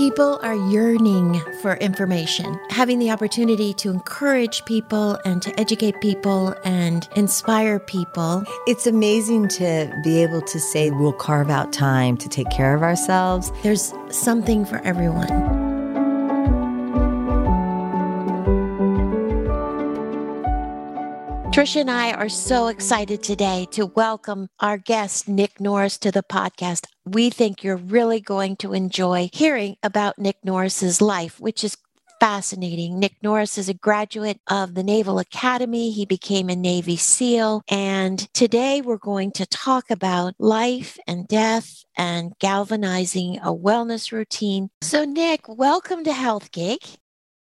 People are yearning for information. Having the opportunity to encourage people and to educate people and inspire people. It's amazing to be able to say we'll carve out time to take care of ourselves. There's something for everyone. Trisha and I are so excited today to welcome our guest, Nick Norris, to the podcast. We think you're really going to enjoy hearing about Nick Norris's life, which is fascinating. Nick Norris is a graduate of the Naval Academy. He became a Navy SEAL. And today we're going to talk about life and death and galvanizing a wellness routine. So, Nick, welcome to Health Gig.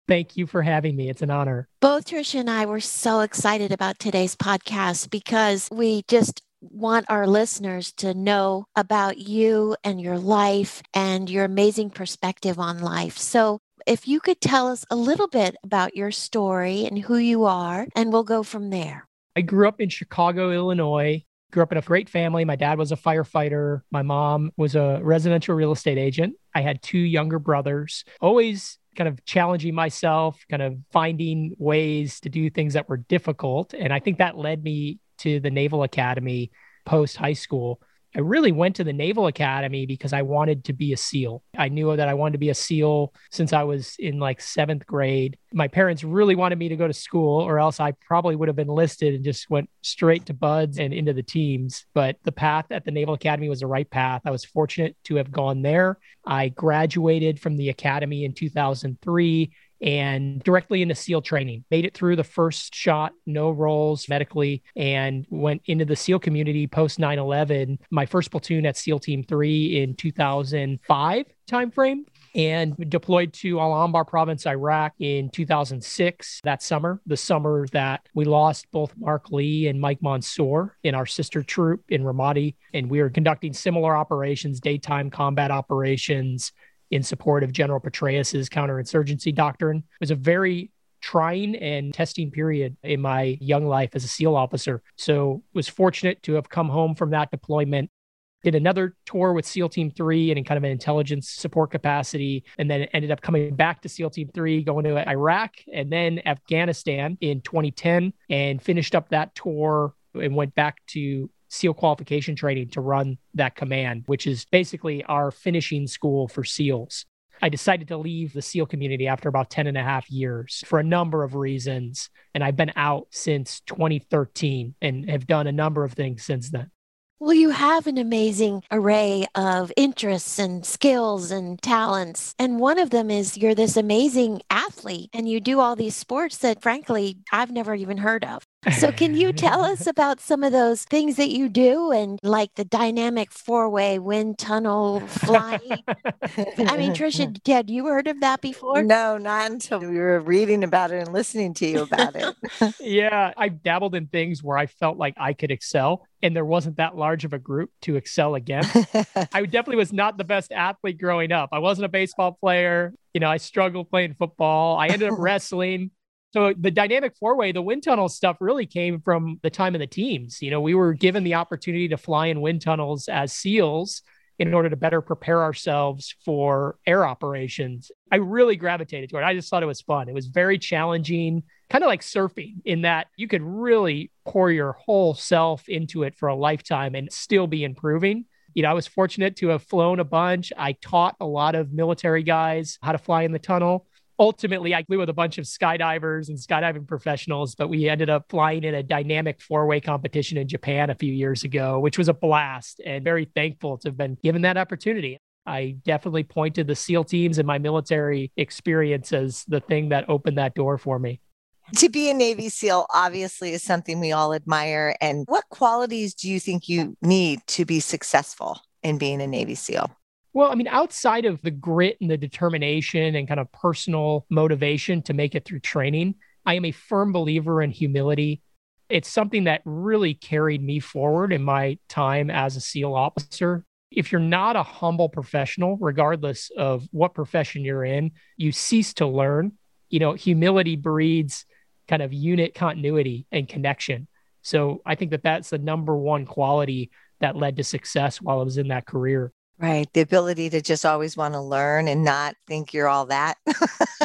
Thank you for having me. It's an honor. Both Trisha and I were so excited about today's podcast because we just want our listeners to know about you and your life and your amazing perspective on life. So, if you could tell us a little bit about your story and who you are, and we'll go from there. I grew up in Chicago, Illinois. Grew up in a great family. My dad was a firefighter. My mom was a residential real estate agent. I had two younger brothers. Always kind of challenging myself, kind of finding ways to do things that were difficult. And I think that led me to the Naval Academy post high school. I really went to the Naval Academy because I wanted to be a SEAL. I knew that I wanted to be a SEAL since I was in like seventh grade. My parents really wanted me to go to school, or else I probably would have enlisted and just went straight to BUD/S and into the teams. But the path at the Naval Academy was the right path. I was fortunate to have gone there. I graduated from the academy in 2003 and directly into SEAL training. Made it through the first shot, no rolls medically, and went into the SEAL community post 9 11. My first platoon at SEAL Team 3 in 2005 timeframe and deployed to Al Anbar province, Iraq in 2006, that summer, the summer that we lost both Mark Lee and Mike Monsoor in our sister troop in Ramadi. And we were conducting similar operations, daytime combat operations, in support of General Petraeus's counterinsurgency doctrine. It was a very trying and testing period in my young life as a SEAL officer. So was fortunate to have come home from that deployment. Did another tour with SEAL Team 3 and in kind of an intelligence support capacity, and then ended up coming back to SEAL Team 3, going to Iraq and then Afghanistan in 2010, and finished up that tour and went back to SEAL qualification training to run that command, which is basically our finishing school for SEALs. I decided to leave the SEAL community after about 10 and a half years for a number of reasons. And I've been out since 2013 and have done a number of things since then. Well, you have an amazing array of interests and skills and talents. And one of them is you're this amazing athlete and you do all these sports that, frankly, I've never even heard of. So, can you tell us about some of those things that you do and like the dynamic four way wind tunnel flying? I mean, Trisha, had you heard of that before? No, not until we were reading about it and listening to you about it. yeah, I dabbled in things where I felt like I could excel and there wasn't that large of a group to excel against. I definitely was not the best athlete growing up. I wasn't a baseball player. You know, I struggled playing football. I ended up wrestling. So the dynamic four way, the wind tunnel stuff really came from the time of the teams. You know, we were given the opportunity to fly in wind tunnels as SEALs in order to better prepare ourselves for air operations. I really gravitated to it. I just thought it was fun. It was very challenging, kind of like surfing, in that you could really pour your whole self into it for a lifetime and still be improving. You know, I was fortunate to have flown a bunch. I taught a lot of military guys how to fly in the tunnel ultimately I flew with a bunch of skydivers and skydiving professionals, but we ended up flying in a dynamic four way competition in Japan a few years ago, which was a blast and very thankful to have been given that opportunity. I definitely pointed the SEAL teams and my military experience as the thing that opened that door for me. To be a Navy SEAL obviously is something we all admire. And what qualities do you think you need to be successful in being a Navy SEAL? Well, I mean, outside of the grit and the determination and kind of personal motivation to make it through training, I am a firm believer in humility. It's something that really carried me forward in my time as a SEAL officer. If you're not a humble professional, regardless of what profession you're in, you cease to learn. You know, humility breeds kind of unit continuity and connection. So I think that that's the number one quality that led to success while I was in that career Right. The ability to just always want to learn and not think you're all that.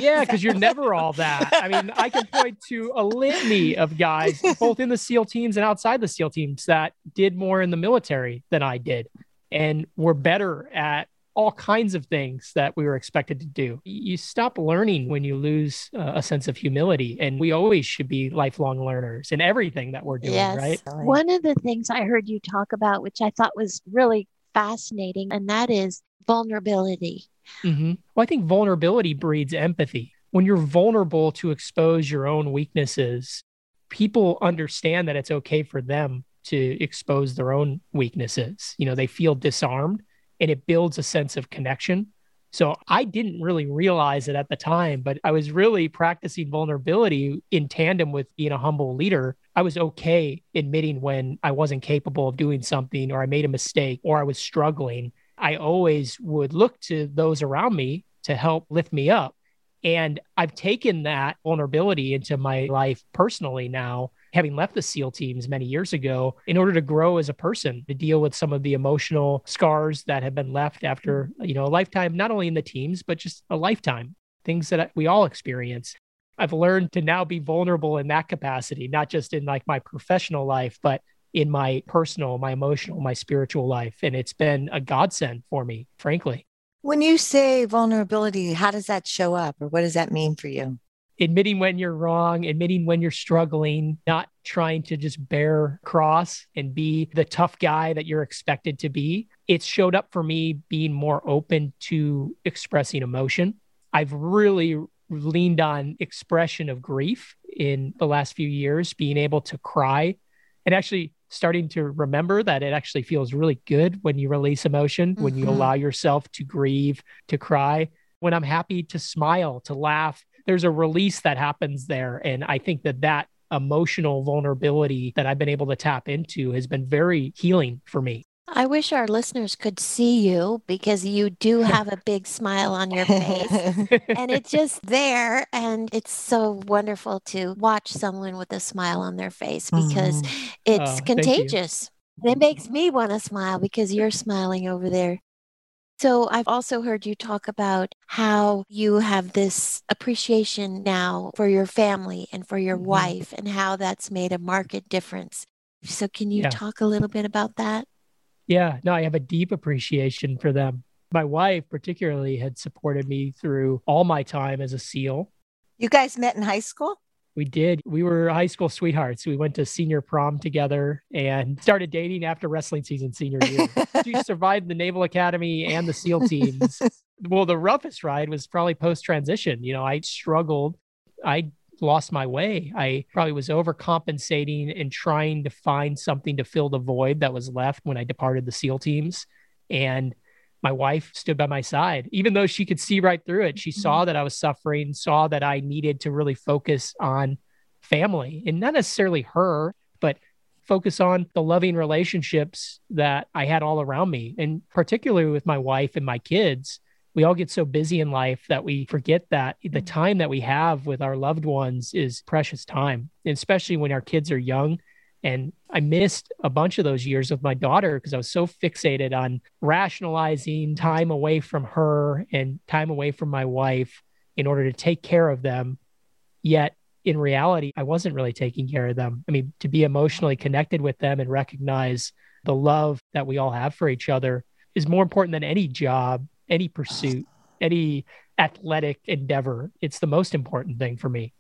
yeah, because you're never all that. I mean, I can point to a litany of guys, both in the SEAL teams and outside the SEAL teams, that did more in the military than I did and were better at all kinds of things that we were expected to do. You stop learning when you lose uh, a sense of humility. And we always should be lifelong learners in everything that we're doing, yes. right? One of the things I heard you talk about, which I thought was really fascinating, and that is vulnerability. Mm-hmm. Well, I think vulnerability breeds empathy. When you're vulnerable to expose your own weaknesses, people understand that it's okay for them to expose their own weaknesses. You know, they feel disarmed and it builds a sense of connection. So I didn't really realize it at the time, but I was really practicing vulnerability in tandem with being a humble leader. I was okay admitting when I wasn't capable of doing something or I made a mistake or I was struggling. I always would look to those around me to help lift me up. And I've taken that vulnerability into my life personally now having left the SEAL teams many years ago in order to grow as a person, to deal with some of the emotional scars that have been left after, mm-hmm. you know, a lifetime, not only in the teams, but just a lifetime, things that we all experience. I've learned to now be vulnerable in that capacity, not just in like my professional life, but in my personal, my emotional, my spiritual life. And it's been a godsend for me, frankly. When you say vulnerability, how does that show up or what does that mean for you? Admitting when you're wrong, admitting when you're struggling, not trying to just bear cross and be the tough guy that you're expected to be. It showed up for me being more open to expressing emotion. I've really leaned on expression of grief in the last few years, being able to cry and actually starting to remember that it actually feels really good when you release emotion, mm-hmm. when you mm-hmm. allow yourself to grieve, to cry, when I'm happy to smile, to laugh, there's a release that happens there. And I think that that emotional vulnerability that I've been able to tap into has been very healing for me. I wish our listeners could see you because you do have a big smile on your face and it's just there. And it's so wonderful to watch someone with a smile on their face because mm. it's oh, contagious. It makes me want to smile because you're smiling over there. So I've also heard you talk about how you have this appreciation now for your family and for your mm-hmm. wife and how that's made a market difference. So can you yeah. talk a little bit about that? Yeah, no, I have a deep appreciation for them. My wife, particularly, had supported me through all my time as a SEAL. You guys met in high school? We did. We were high school sweethearts. We went to senior prom together and started dating after wrestling season senior year. she survived the Naval Academy and the SEAL teams. well, the roughest ride was probably post transition. You know, I struggled. I lost my way. I probably was overcompensating and trying to find something to fill the void that was left when I departed the SEAL teams. And my wife stood by my side, even though she could see right through it. She saw mm-hmm. that I was suffering, saw that I needed to really focus on family and not necessarily her, but focus on the loving relationships that I had all around me. And particularly with my wife and my kids, we all get so busy in life that we forget that the mm-hmm. time that we have with our loved ones is precious time, and especially when our kids are young and I missed a bunch of those years with my daughter because I was so fixated on rationalizing time away from her and time away from my wife in order to take care of them. Yet in reality, I wasn't really taking care of them. I mean, to be emotionally connected with them and recognize the love that we all have for each other is more important than any job, any pursuit, any athletic endeavor. It's the most important thing for me.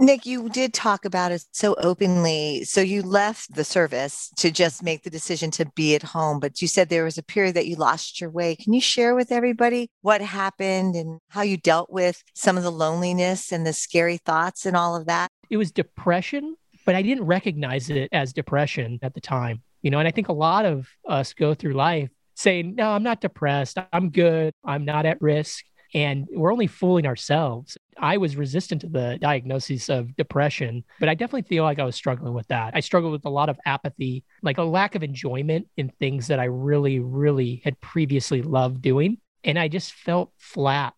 Nick, you did talk about it so openly. So you left the service to just make the decision to be at home, but you said there was a period that you lost your way. Can you share with everybody what happened and how you dealt with some of the loneliness and the scary thoughts and all of that? It was depression, but I didn't recognize it as depression at the time. You know, and I think a lot of us go through life saying, No, I'm not depressed. I'm good. I'm not at risk. And we're only fooling ourselves. I was resistant to the diagnosis of depression, but I definitely feel like I was struggling with that. I struggled with a lot of apathy, like a lack of enjoyment in things that I really, really had previously loved doing. And I just felt flat.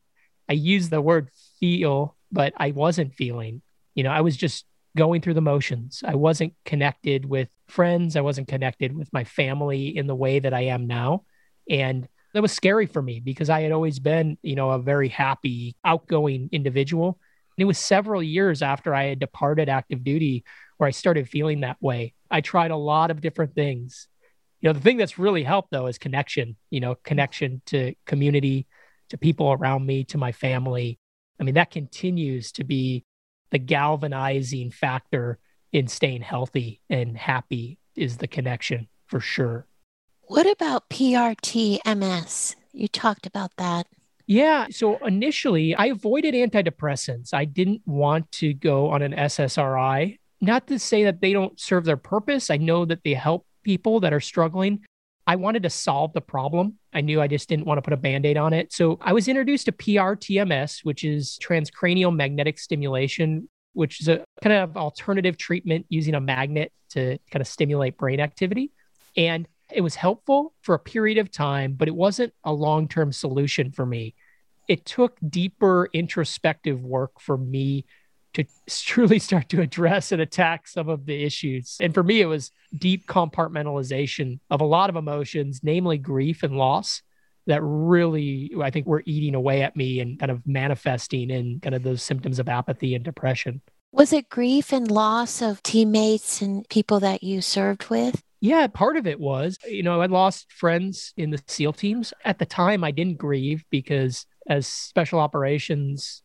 I use the word feel, but I wasn't feeling. You know, I was just going through the motions. I wasn't connected with friends. I wasn't connected with my family in the way that I am now. And that was scary for me because I had always been, you know, a very happy, outgoing individual. And it was several years after I had departed active duty where I started feeling that way. I tried a lot of different things. You know, the thing that's really helped though is connection, you know, connection to community, to people around me, to my family. I mean, that continues to be the galvanizing factor in staying healthy and happy is the connection for sure. What about PRTMS? You talked about that. Yeah. So initially, I avoided antidepressants. I didn't want to go on an SSRI. Not to say that they don't serve their purpose. I know that they help people that are struggling. I wanted to solve the problem. I knew I just didn't want to put a band aid on it. So I was introduced to PRTMS, which is transcranial magnetic stimulation, which is a kind of alternative treatment using a magnet to kind of stimulate brain activity. And it was helpful for a period of time, but it wasn't a long term solution for me. It took deeper introspective work for me to truly start to address and attack some of the issues. And for me, it was deep compartmentalization of a lot of emotions, namely grief and loss, that really, I think, were eating away at me and kind of manifesting in kind of those symptoms of apathy and depression. Was it grief and loss of teammates and people that you served with? Yeah, part of it was, you know, I lost friends in the SEAL teams. At the time, I didn't grieve because as special operations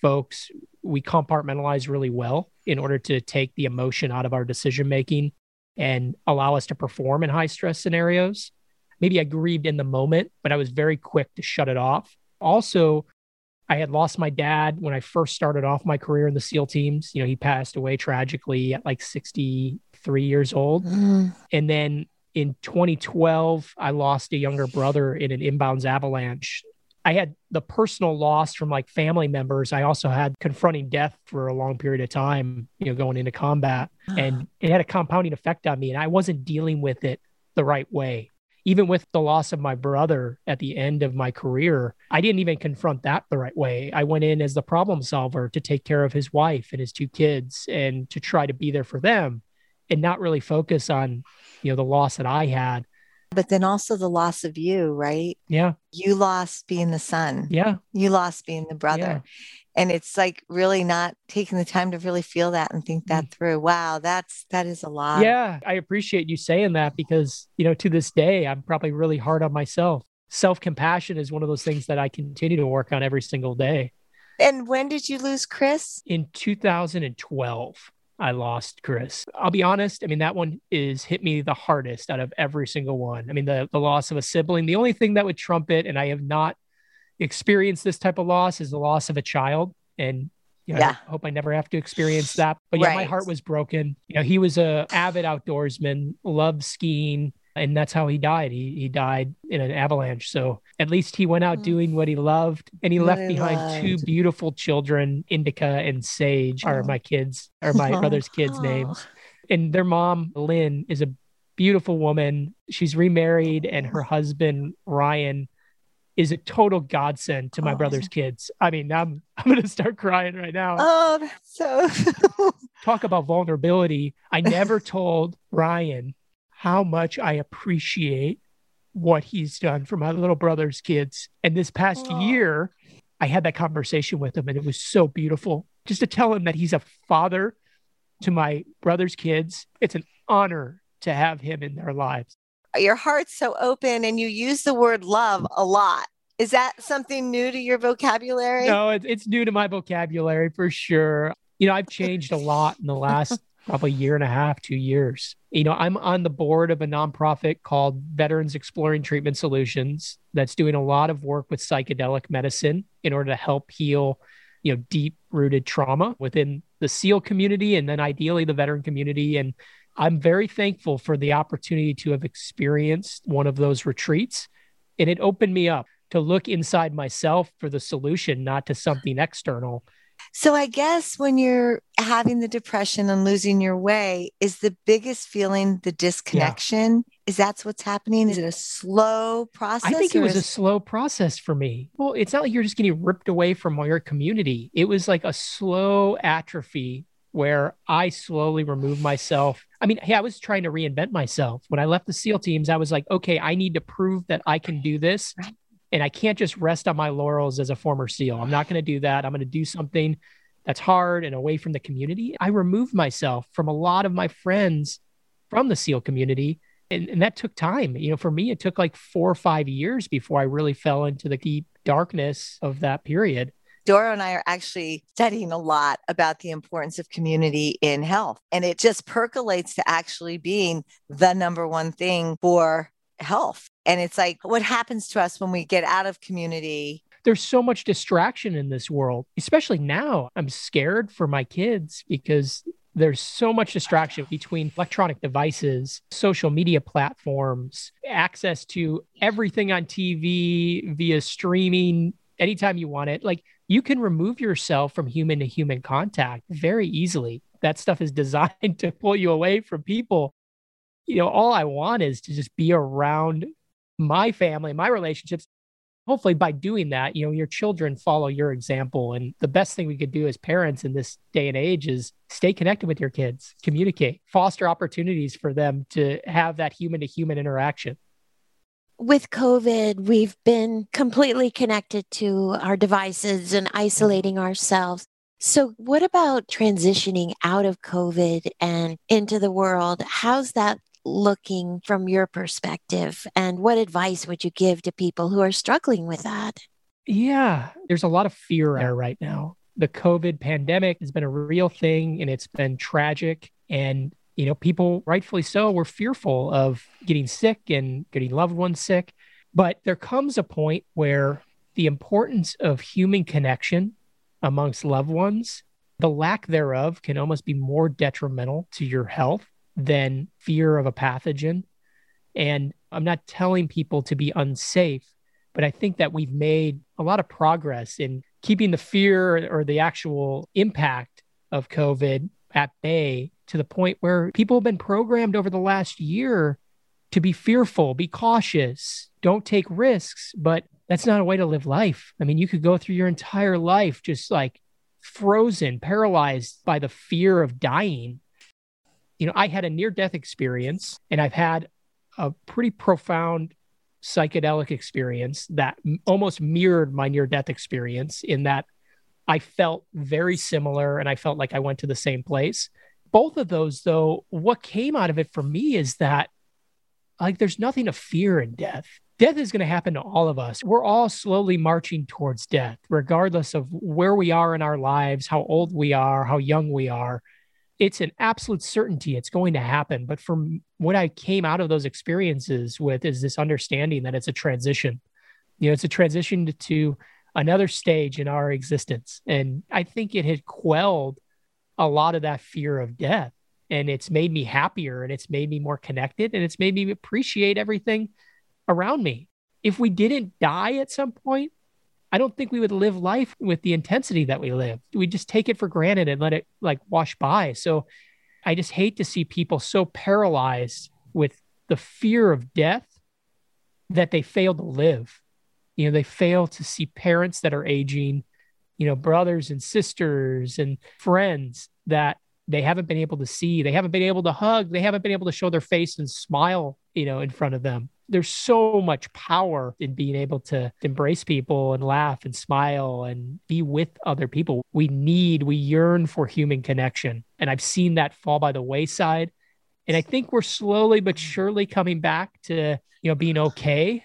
folks, we compartmentalize really well in order to take the emotion out of our decision making and allow us to perform in high stress scenarios. Maybe I grieved in the moment, but I was very quick to shut it off. Also, I had lost my dad when I first started off my career in the SEAL teams. You know, he passed away tragically at like 63 years old. Mm. And then in 2012, I lost a younger brother in an inbounds avalanche. I had the personal loss from like family members. I also had confronting death for a long period of time, you know, going into combat. And it had a compounding effect on me. And I wasn't dealing with it the right way even with the loss of my brother at the end of my career, I didn't even confront that the right way. I went in as the problem solver to take care of his wife and his two kids and to try to be there for them and not really focus on, you know, the loss that I had. But then also the loss of you, right? Yeah. You lost being the son. Yeah. You lost being the brother. Yeah and it's like really not taking the time to really feel that and think that mm. through wow that's that is a lot yeah i appreciate you saying that because you know to this day i'm probably really hard on myself self-compassion is one of those things that i continue to work on every single day and when did you lose chris in 2012 I lost Chris. I'll be honest. I mean, that one is hit me the hardest out of every single one. I mean, the, the loss of a sibling, the only thing that would trump it, and I have not experience this type of loss is the loss of a child. And you know, yeah. I hope I never have to experience that. But yeah, right. my heart was broken. You know, he was a avid outdoorsman, loved skiing, and that's how he died. He he died in an avalanche. So at least he went out mm. doing what he loved, and he what left behind loved. two beautiful children, Indica and Sage, oh. are my kids, are my brother's kids' oh. names. And their mom, Lynn, is a beautiful woman. She's remarried, and her husband Ryan is a total godsend to my oh, brother's kids. I mean, I'm I'm gonna start crying right now. Oh, that's so talk about vulnerability. I never told Ryan how much I appreciate what he's done for my little brother's kids. And this past oh. year, I had that conversation with him, and it was so beautiful. Just to tell him that he's a father to my brother's kids. It's an honor to have him in their lives your heart's so open and you use the word love a lot. Is that something new to your vocabulary? No, it's, it's new to my vocabulary for sure. You know, I've changed a lot in the last probably year and a half, two years. You know, I'm on the board of a nonprofit called Veterans Exploring Treatment Solutions that's doing a lot of work with psychedelic medicine in order to help heal, you know, deep rooted trauma within the SEAL community and then ideally the veteran community. And I'm very thankful for the opportunity to have experienced one of those retreats. And it opened me up to look inside myself for the solution, not to something external. So I guess when you're having the depression and losing your way, is the biggest feeling the disconnection? Yeah. Is that's what's happening? Is it a slow process? I think it was is... a slow process for me. Well, it's not like you're just getting ripped away from your community. It was like a slow atrophy where I slowly removed myself. I mean, hey, I was trying to reinvent myself. When I left the SEAL teams, I was like, okay, I need to prove that I can do this. And I can't just rest on my laurels as a former SEAL. I'm not going to do that. I'm going to do something that's hard and away from the community. I removed myself from a lot of my friends from the SEAL community. And, and that took time. You know, for me, it took like four or five years before I really fell into the deep darkness of that period. Dora and I are actually studying a lot about the importance of community in health. And it just percolates to actually being the number one thing for health. And it's like what happens to us when we get out of community. There's so much distraction in this world, especially now. I'm scared for my kids because there's so much distraction between electronic devices, social media platforms, access to everything on TV via streaming anytime you want it. Like you can remove yourself from human to human contact very easily. That stuff is designed to pull you away from people. You know, all I want is to just be around my family, my relationships. Hopefully, by doing that, you know, your children follow your example. And the best thing we could do as parents in this day and age is stay connected with your kids, communicate, foster opportunities for them to have that human to human interaction with COVID, we've been completely connected to our devices and isolating ourselves. So, what about transitioning out of COVID and into the world? How's that looking from your perspective? And what advice would you give to people who are struggling with that? Yeah, there's a lot of fear there right now. The COVID pandemic has been a real thing and it's been tragic. And you know, people rightfully so were fearful of getting sick and getting loved ones sick. But there comes a point where the importance of human connection amongst loved ones, the lack thereof can almost be more detrimental to your health than fear of a pathogen. And I'm not telling people to be unsafe, but I think that we've made a lot of progress in keeping the fear or the actual impact of COVID at bay to the point where people have been programmed over the last year to be fearful, be cautious, don't take risks. But that's not a way to live life. I mean, you could go through your entire life just like frozen, paralyzed by the fear of dying. You know, I had a near death experience and I've had a pretty profound psychedelic experience that almost mirrored my near death experience in that I felt very similar and I felt like I went to the same place. Both of those, though, what came out of it for me is that like there's nothing to fear in death. Death is going to happen to all of us. We're all slowly marching towards death, regardless of where we are in our lives, how old we are, how young we are. It's an absolute certainty it's going to happen. But from what I came out of those experiences with is this understanding that it's a transition. You know, it's a transition to, another stage in our existence. And I think it had quelled a lot of that fear of death. And it's made me happier and it's made me more connected and it's made me appreciate everything around me. If we didn't die at some point, I don't think we would live life with the intensity that we live. We just take it for granted and let it like wash by. So I just hate to see people so paralyzed with the fear of death that they fail to live you know they fail to see parents that are aging you know brothers and sisters and friends that they haven't been able to see they haven't been able to hug they haven't been able to show their face and smile you know in front of them. There's so much power in being able to embrace people and laugh and smile and be with other people. We need we yearn for human connection. And i've seen that fall by the wayside. And i think we're slowly but surely coming back to you know being okay.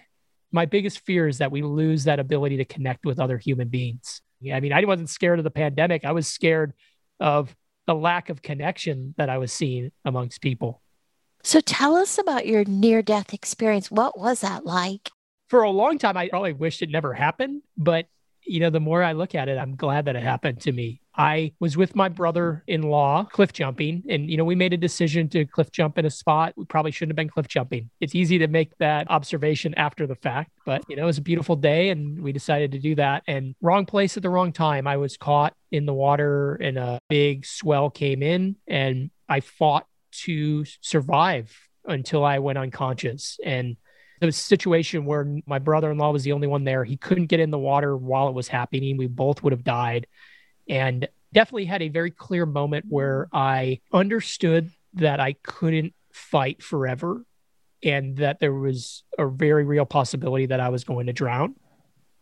My biggest fear is that we lose that ability to connect with other human beings. Yeah, I mean, I wasn't scared of the pandemic. I was scared of the lack of connection that I was seeing amongst people. So tell us about your near death experience. What was that like? For a long time, I probably wished it never happened, but you know, the more I look at it, I'm glad that it happened to me. I was with my brother in law cliff jumping, and, you know, we made a decision to cliff jump in a spot. We probably shouldn't have been cliff jumping. It's easy to make that observation after the fact, but, you know, it was a beautiful day and we decided to do that. And wrong place at the wrong time. I was caught in the water and a big swell came in, and I fought to survive until I went unconscious. And it was a situation where my brother-in-law was the only one there. He couldn't get in the water while it was happening. We both would have died. And definitely had a very clear moment where I understood that I couldn't fight forever and that there was a very real possibility that I was going to drown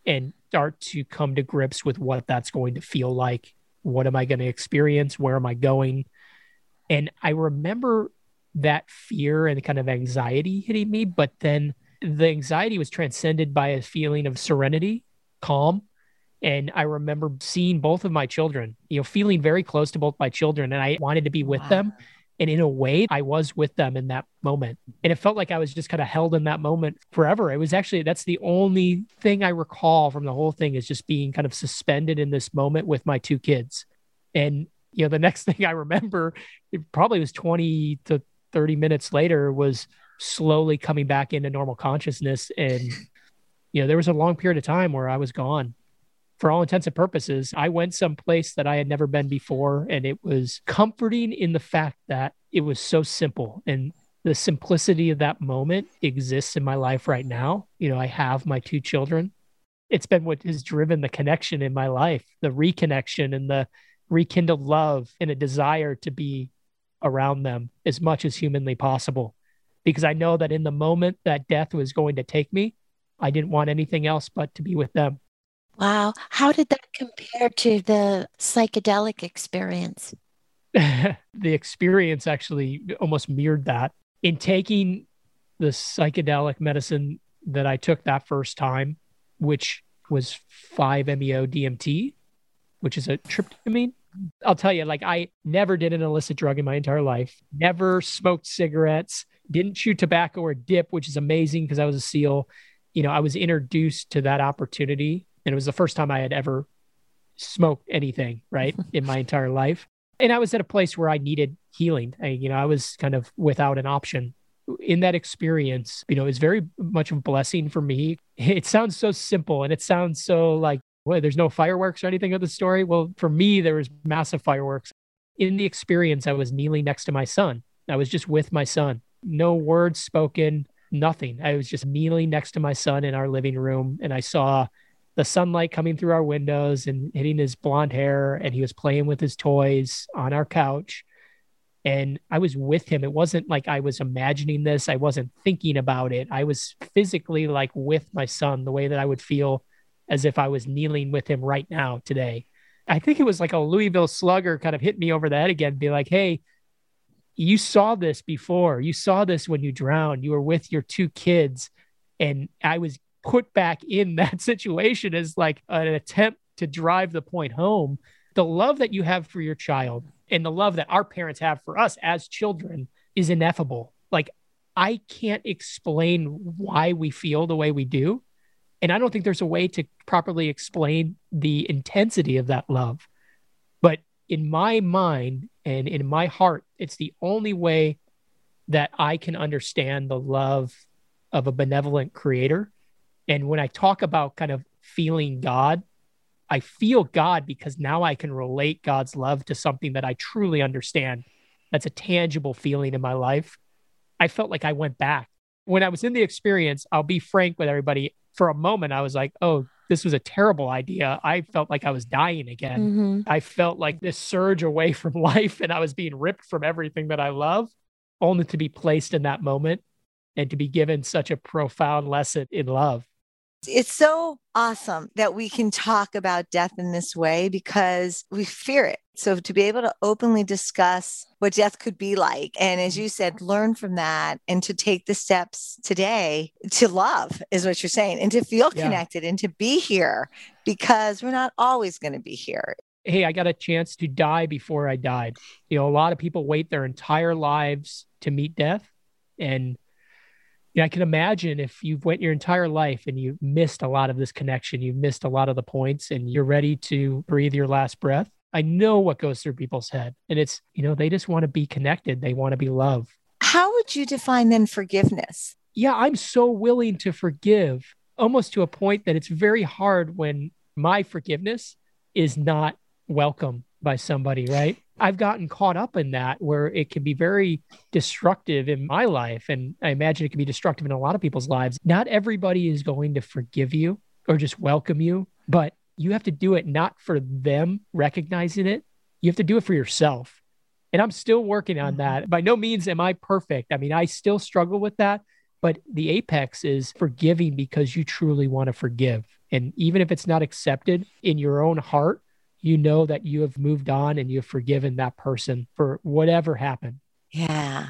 and start to come to grips with what that's going to feel like. What am I going to experience? Where am I going? And I remember that fear and kind of anxiety hitting me, but then the anxiety was transcended by a feeling of serenity, calm. And I remember seeing both of my children, you know, feeling very close to both my children, and I wanted to be with wow. them. And in a way, I was with them in that moment. And it felt like I was just kind of held in that moment forever. It was actually, that's the only thing I recall from the whole thing is just being kind of suspended in this moment with my two kids. And, you know, the next thing I remember, it probably was 20 to 30 minutes later, was slowly coming back into normal consciousness. And, you know, there was a long period of time where I was gone for all intents and purposes, I went someplace that I had never been before. And it was comforting in the fact that it was so simple. And the simplicity of that moment exists in my life right now. You know, I have my two children. It's been what has driven the connection in my life, the reconnection and the rekindled love and a desire to be around them as much as humanly possible. Because I know that in the moment that death was going to take me, I didn't want anything else but to be with them. Wow. How did that compare to the psychedelic experience? the experience actually almost mirrored that. In taking the psychedelic medicine that I took that first time, which was 5-MeO DMT, which is a tryptamine. I'll tell you, like I never did an illicit drug in my entire life, never smoked cigarettes, didn't chew tobacco or dip, which is amazing because I was a SEAL. You know, I was introduced to that opportunity and it was the first time I had ever smoked anything, right, in my entire life. And I was at a place where I needed healing. I, you know, I was kind of without an option. In that experience, you know, it's very much a blessing for me. It sounds so simple and it sounds so like, well, there's no fireworks or anything of the story. Well, for me, there was massive fireworks. In the experience, I was kneeling next to my son. I was just with my son. No words spoken, nothing. I was just kneeling next to my son in our living room. And I saw the sunlight coming through our windows and hitting his blonde hair and he was playing with his toys on our couch and I was with him. It wasn't like I was imagining this. I wasn't thinking about it. I was physically like with my son, the way that I would feel as if I was kneeling with him right now today. I think it was like a Louisville slugger kind of hit me over the head again, be like, hey, you saw this before. You saw this when you drowned. You were with your two kids. And I was put back in that situation as like an attempt to drive the point home. The love that you have for your child and the love that our parents have for us as children is ineffable. Like, I can't explain why we feel the way we do. And I don't think there's a way to properly explain the intensity of that love. But in my mind and in my heart, it's the only way that I can understand the love of a benevolent creator and when I talk about kind of feeling God, I feel God because now I can relate God's love to something that I truly understand. That's a tangible feeling in my life. I felt like I went back. When I was in the experience, I'll be frank with everybody. For a moment, I was like, oh, this was a terrible idea. I felt like I was dying again. Mm-hmm. I felt like this surge away from life and I was being ripped from everything that I love, only to be placed in that moment and to be given such a profound lesson in love it's so awesome that we can talk about death in this way because we fear it. So to be able to openly discuss what death could be like, and as you said, learn from that and to take the steps today to love is what you're saying, and to feel yeah. connected and to be here because we're not always going to be here. Hey, I got a chance to die before I died. You know, a lot of people wait their entire lives to meet death. And you know, I can imagine if you've went your entire life and you've missed a lot of this connection, you've missed a lot of the points and you're ready to breathe your last breath. I know what goes through people's head. And it's, you know, they just want to be connected. They want to be loved. How would you define then forgiveness? Yeah, I'm so willing to forgive almost to a point that it's very hard when my forgiveness is not welcome by somebody, right? I've gotten caught up in that where it can be very destructive in my life. And I imagine it can be destructive in a lot of people's lives. Not everybody is going to forgive you or just welcome you, but you have to do it not for them recognizing it, you have to do it for yourself. And I'm still working on that. Mm-hmm. By no means am I perfect. I mean, I still struggle with that, but the apex is forgiving because you truly want to forgive. And even if it's not accepted in your own heart, you know that you have moved on and you have forgiven that person for whatever happened. Yeah.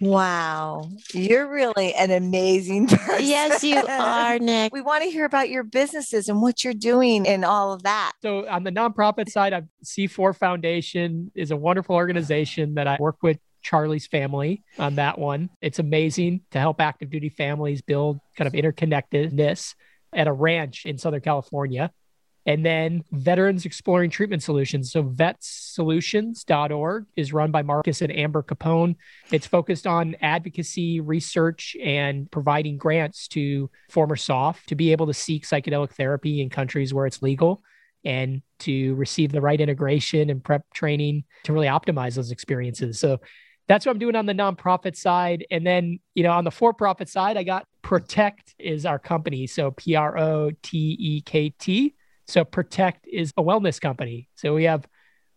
Wow. You're really an amazing person. Yes, you are, Nick. We want to hear about your businesses and what you're doing and all of that. So on the nonprofit side, I've, C4 Foundation is a wonderful organization that I work with Charlie's family on that one. It's amazing to help active duty families build kind of interconnectedness at a ranch in Southern California. And then Veterans Exploring Treatment Solutions. So vetsolutions.org is run by Marcus and Amber Capone. It's focused on advocacy, research, and providing grants to former SOF to be able to seek psychedelic therapy in countries where it's legal and to receive the right integration and prep training to really optimize those experiences. So that's what I'm doing on the nonprofit side. And then, you know, on the for profit side, I got Protekt is our company. So P R O T E K T. So Protekt is a wellness company. So we have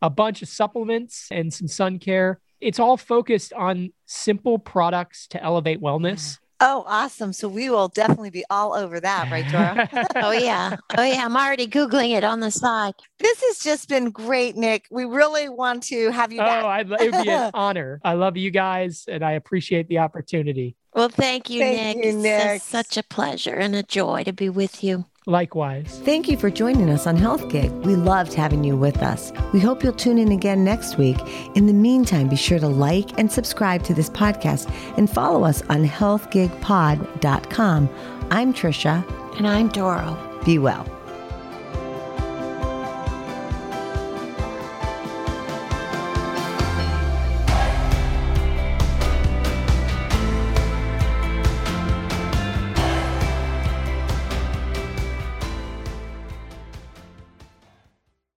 a bunch of supplements and some sun care. It's all focused on simple products to elevate wellness. Oh, awesome. So we will definitely be all over that, right, Dora? Oh, yeah. Oh, yeah. I'm already Googling it on the side. this has just been great, Nick. We really want to have you Oh, back. I'd, it would be an honor. I love you guys and I appreciate the opportunity. Well, thank you, Thank Nick. you, it's Nick. just such a pleasure and a joy to be with you. Likewise. Thank you for joining us on Health Gig. We loved having you with us. We hope you'll tune in again next week. In the meantime, be sure to like and subscribe to this podcast and follow us on healthgigpod.com. I'm Trisha. And I'm Doro. Be well.